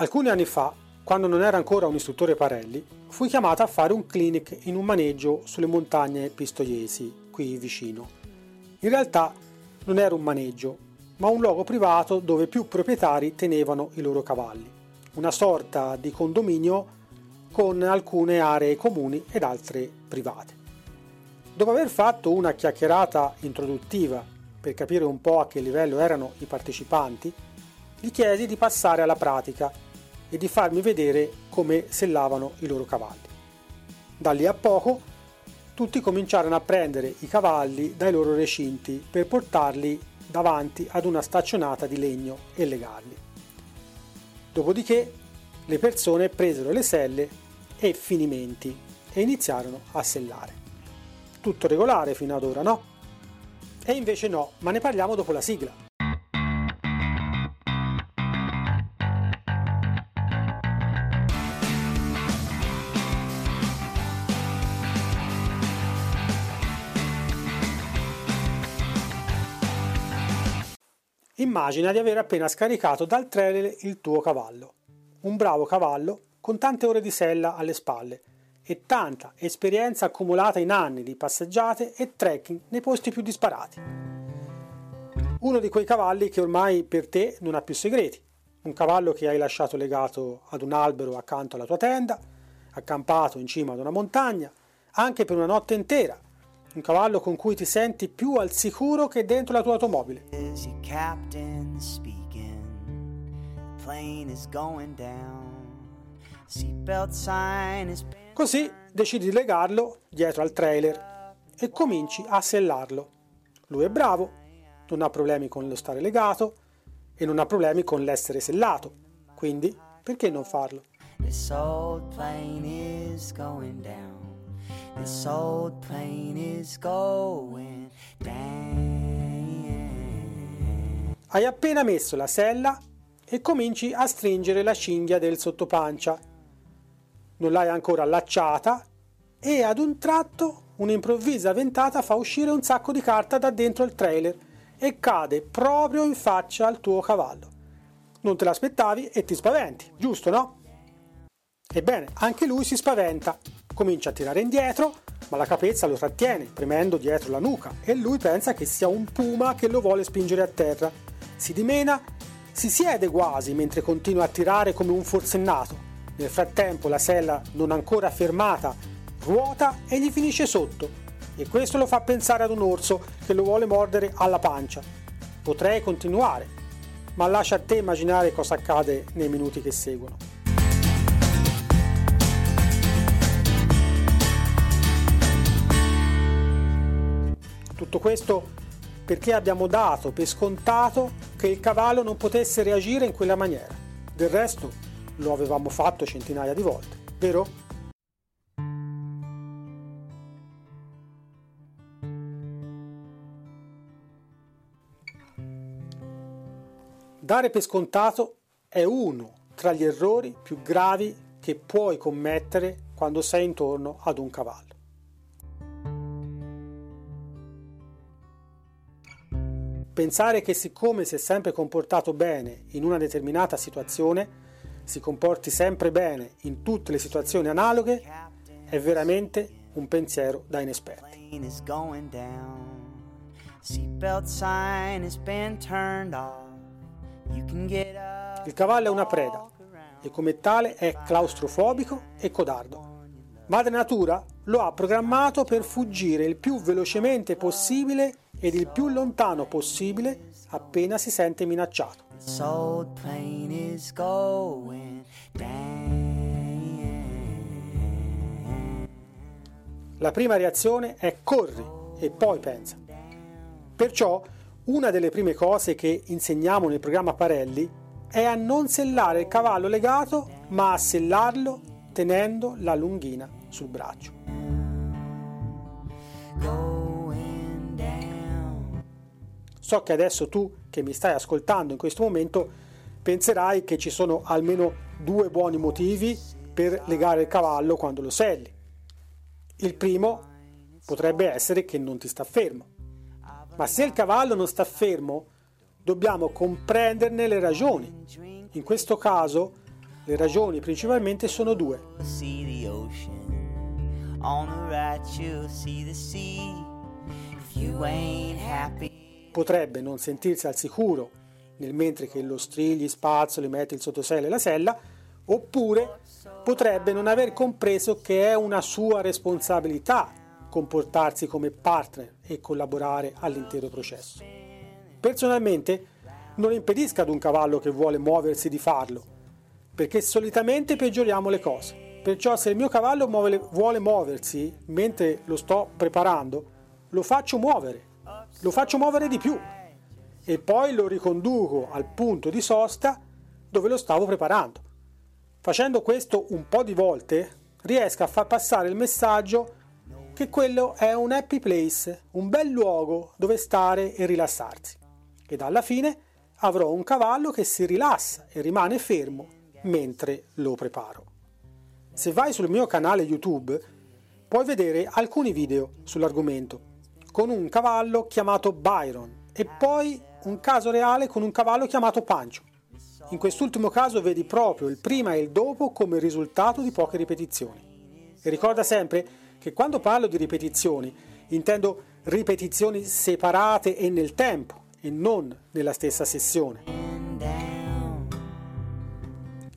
Alcuni anni fa, quando non era ancora un istruttore Parelli, fui chiamata a fare un clinic in un maneggio sulle montagne pistoiesi, qui vicino. In realtà non era un maneggio, ma un luogo privato dove più proprietari tenevano i loro cavalli. Una sorta di condominio con alcune aree comuni ed altre private. Dopo aver fatto una chiacchierata introduttiva per capire un po' a che livello erano i partecipanti, gli chiesi di passare alla pratica e di farmi vedere come sellavano i loro cavalli. Da lì a poco tutti cominciarono a prendere i cavalli dai loro recinti per portarli davanti ad una staccionata di legno e legarli. Dopodiché le persone presero le selle e finimenti e iniziarono a sellare. Tutto regolare fino ad ora, no? E invece no, ma ne parliamo dopo la sigla. Immagina di aver appena scaricato dal trailer il tuo cavallo. Un bravo cavallo con tante ore di sella alle spalle e tanta esperienza accumulata in anni di passeggiate e trekking nei posti più disparati. Uno di quei cavalli che ormai per te non ha più segreti. Un cavallo che hai lasciato legato ad un albero accanto alla tua tenda, accampato in cima ad una montagna, anche per una notte intera. Un cavallo con cui ti senti più al sicuro che dentro la tua automobile. Così decidi di legarlo dietro al trailer e cominci a sellarlo. Lui è bravo, non ha problemi con lo stare legato e non ha problemi con l'essere sellato, quindi perché non farlo? This old plane is going down. This old plane is going down. Hai appena messo la sella e cominci a stringere la cinghia del sottopancia. Non l'hai ancora allacciata e ad un tratto un'improvvisa ventata fa uscire un sacco di carta da dentro il trailer e cade proprio in faccia al tuo cavallo. Non te l'aspettavi e ti spaventi, giusto no? Ebbene, anche lui si spaventa, comincia a tirare indietro, ma la capezza lo trattiene, premendo dietro la nuca, e lui pensa che sia un puma che lo vuole spingere a terra. Si dimena si siede quasi mentre continua a tirare come un forsennato. Nel frattempo la sella, non ancora fermata, ruota e gli finisce sotto. E questo lo fa pensare ad un orso che lo vuole mordere alla pancia. Potrei continuare, ma lascia a te immaginare cosa accade nei minuti che seguono. Tutto questo perché abbiamo dato per scontato che il cavallo non potesse reagire in quella maniera. Del resto lo avevamo fatto centinaia di volte, vero? Dare per scontato è uno tra gli errori più gravi che puoi commettere quando sei intorno ad un cavallo. Pensare che siccome si è sempre comportato bene in una determinata situazione, si comporti sempre bene in tutte le situazioni analoghe, è veramente un pensiero da inesperti. Il cavallo è una preda e come tale è claustrofobico e codardo. Madre Natura lo ha programmato per fuggire il più velocemente possibile ed il più lontano possibile appena si sente minacciato. La prima reazione è corri e poi pensa. Perciò una delle prime cose che insegniamo nel programma Parelli è a non sellare il cavallo legato, ma a sellarlo tenendo la lunghina sul braccio. So che adesso tu che mi stai ascoltando in questo momento penserai che ci sono almeno due buoni motivi per legare il cavallo quando lo selli. Il primo potrebbe essere che non ti sta fermo. Ma se il cavallo non sta fermo, dobbiamo comprenderne le ragioni. In questo caso le ragioni principalmente sono due. Potrebbe non sentirsi al sicuro nel mentre che lo strigli, spazzoli, mette il sottosella e la sella, oppure potrebbe non aver compreso che è una sua responsabilità comportarsi come partner e collaborare all'intero processo. Personalmente non impedisca ad un cavallo che vuole muoversi di farlo, perché solitamente peggioriamo le cose. Perciò se il mio cavallo vuole muoversi mentre lo sto preparando, lo faccio muovere, lo faccio muovere di più e poi lo riconduco al punto di sosta dove lo stavo preparando. Facendo questo un po' di volte riesco a far passare il messaggio che quello è un happy place, un bel luogo dove stare e rilassarsi. Ed alla fine avrò un cavallo che si rilassa e rimane fermo mentre lo preparo. Se vai sul mio canale YouTube puoi vedere alcuni video sull'argomento con un cavallo chiamato Byron e poi un caso reale con un cavallo chiamato Pancho. In quest'ultimo caso vedi proprio il prima e il dopo come risultato di poche ripetizioni. E ricorda sempre che quando parlo di ripetizioni intendo ripetizioni separate e nel tempo e non nella stessa sessione.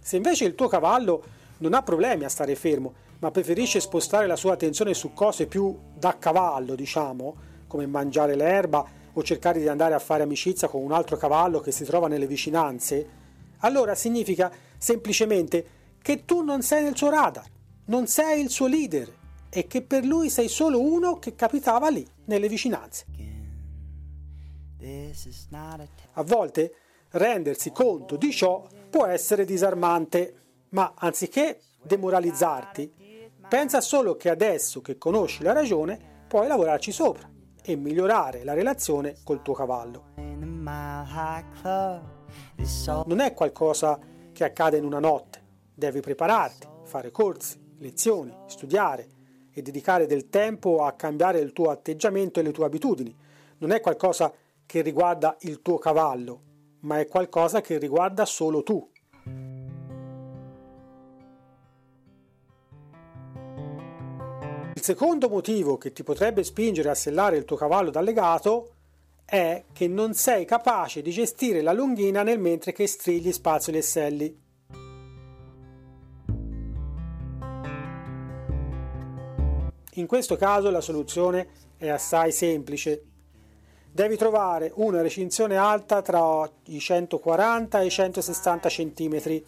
Se invece il tuo cavallo non ha problemi a stare fermo, ma preferisce spostare la sua attenzione su cose più da cavallo, diciamo, come mangiare l'erba o cercare di andare a fare amicizia con un altro cavallo che si trova nelle vicinanze, allora significa semplicemente che tu non sei nel suo radar, non sei il suo leader e che per lui sei solo uno che capitava lì, nelle vicinanze. A volte rendersi conto di ciò può essere disarmante, ma anziché demoralizzarti, pensa solo che adesso che conosci la ragione puoi lavorarci sopra e migliorare la relazione col tuo cavallo. Non è qualcosa che accade in una notte, devi prepararti, fare corsi, lezioni, studiare, e dedicare del tempo a cambiare il tuo atteggiamento e le tue abitudini. Non è qualcosa che riguarda il tuo cavallo, ma è qualcosa che riguarda solo tu. Il secondo motivo che ti potrebbe spingere a sellare il tuo cavallo dal legato è che non sei capace di gestire la lunghina nel mentre che strigli, spazzoli e selli. In questo caso la soluzione è assai semplice. Devi trovare una recinzione alta tra i 140 e i 160 cm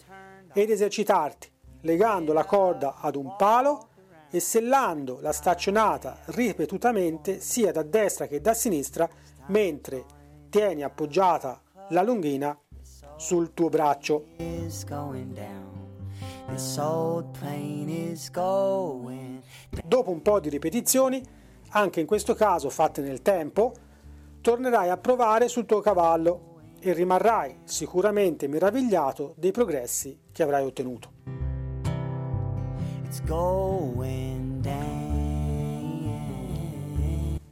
ed esercitarti legando la corda ad un palo e sellando la staccionata ripetutamente sia da destra che da sinistra mentre tieni appoggiata la lunghina sul tuo braccio. Dopo un po' di ripetizioni, anche in questo caso fatte nel tempo, tornerai a provare sul tuo cavallo e rimarrai sicuramente meravigliato dei progressi che avrai ottenuto.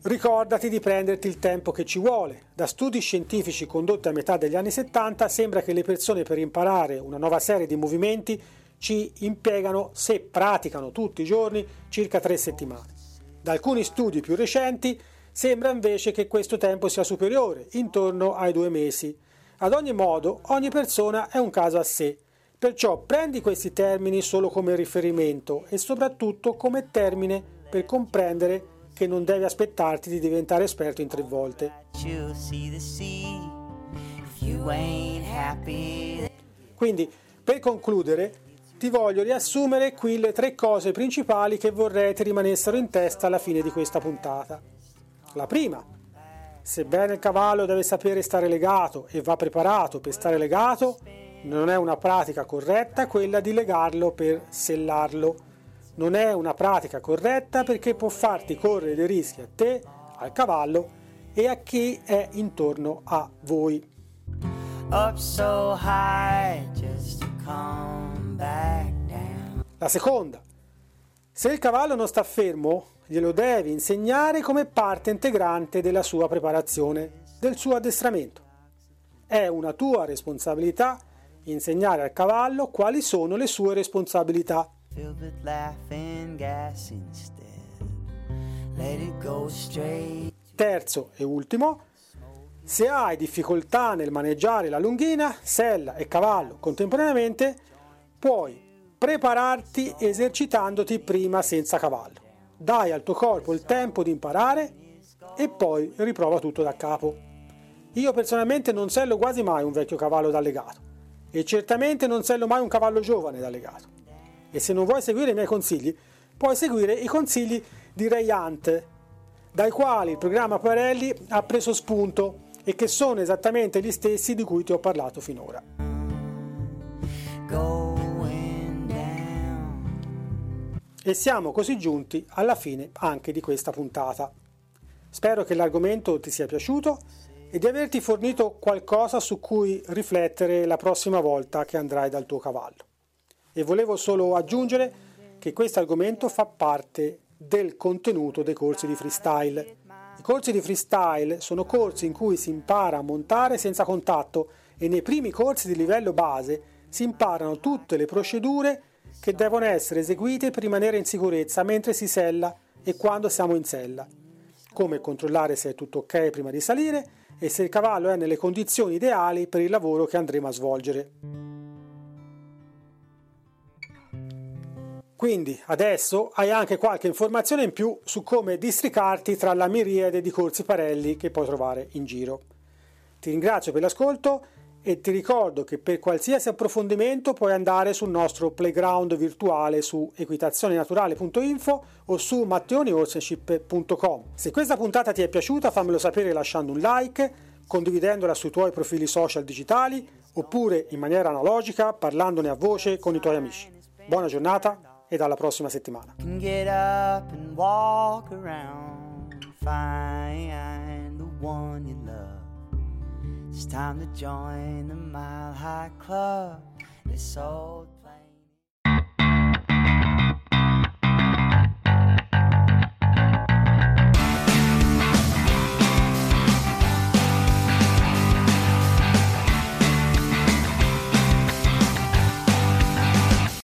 Ricordati di prenderti il tempo che ci vuole. Da studi scientifici condotti a metà degli anni 70 sembra che le persone per imparare una nuova serie di movimenti ci impiegano, se praticano tutti i giorni, circa tre settimane. Da alcuni studi più recenti sembra invece che questo tempo sia superiore, intorno ai due mesi. Ad ogni modo, ogni persona è un caso a sé, perciò prendi questi termini solo come riferimento e soprattutto come termine per comprendere che non devi aspettarti di diventare esperto in tre volte. Quindi, per concludere, ti voglio riassumere qui le tre cose principali che vorrei ti rimanessero in testa alla fine di questa puntata. La prima, sebbene il cavallo deve sapere stare legato e va preparato per stare legato, Non è una pratica corretta quella di legarlo per sellarlo. Non è una pratica corretta perché può farti correre dei rischi a te, al cavallo e a chi è intorno a voi. So La seconda. Se il cavallo non sta fermo, glielo devi insegnare come parte integrante della sua preparazione, del suo addestramento. È una tua responsabilità insegnare al cavallo quali sono le sue responsabilità. Terzo e ultimo, se hai difficoltà nel maneggiare la lunghina, sella e cavallo contemporaneamente, puoi prepararti esercitandoti prima senza cavallo. Dai al tuo corpo il tempo di imparare e poi riprova tutto da capo. Io personalmente non sello quasi mai un vecchio cavallo da legato e certamente non sello mai un cavallo giovane da legato. E se non vuoi seguire i miei consigli, puoi seguire i consigli di Ray Hunt, dai quali il programma Parelli ha preso spunto e che sono esattamente gli stessi di cui ti ho parlato finora. E siamo così giunti alla fine anche di questa puntata. Spero che l'argomento ti sia piaciuto e di averti fornito qualcosa su cui riflettere la prossima volta che andrai dal tuo cavallo. E volevo solo aggiungere che questo argomento fa parte del contenuto dei corsi di freestyle. I corsi di freestyle sono corsi in cui si impara a montare senza contatto e nei primi corsi di livello base si imparano tutte le procedure che devono essere eseguite per rimanere in sicurezza mentre si sella e quando siamo in sella. Come controllare se è tutto ok prima di salire e se il cavallo è nelle condizioni ideali per il lavoro che andremo a svolgere. Quindi adesso hai anche qualche informazione in più su come districarti tra la miriade di corsi parelli che puoi trovare in giro. Ti ringrazio per l'ascolto e ti ricordo che per qualsiasi approfondimento puoi andare sul nostro playground virtuale su equitazionenaturale.info o su matteonihorsemanship.com. Se questa puntata ti è piaciuta fammelo sapere lasciando un like, condividendola sui tuoi profili social digitali oppure in maniera analogica parlandone a voce con i tuoi amici. Buona giornata e alla prossima settimana. It's time to join the Mile High Club. It's old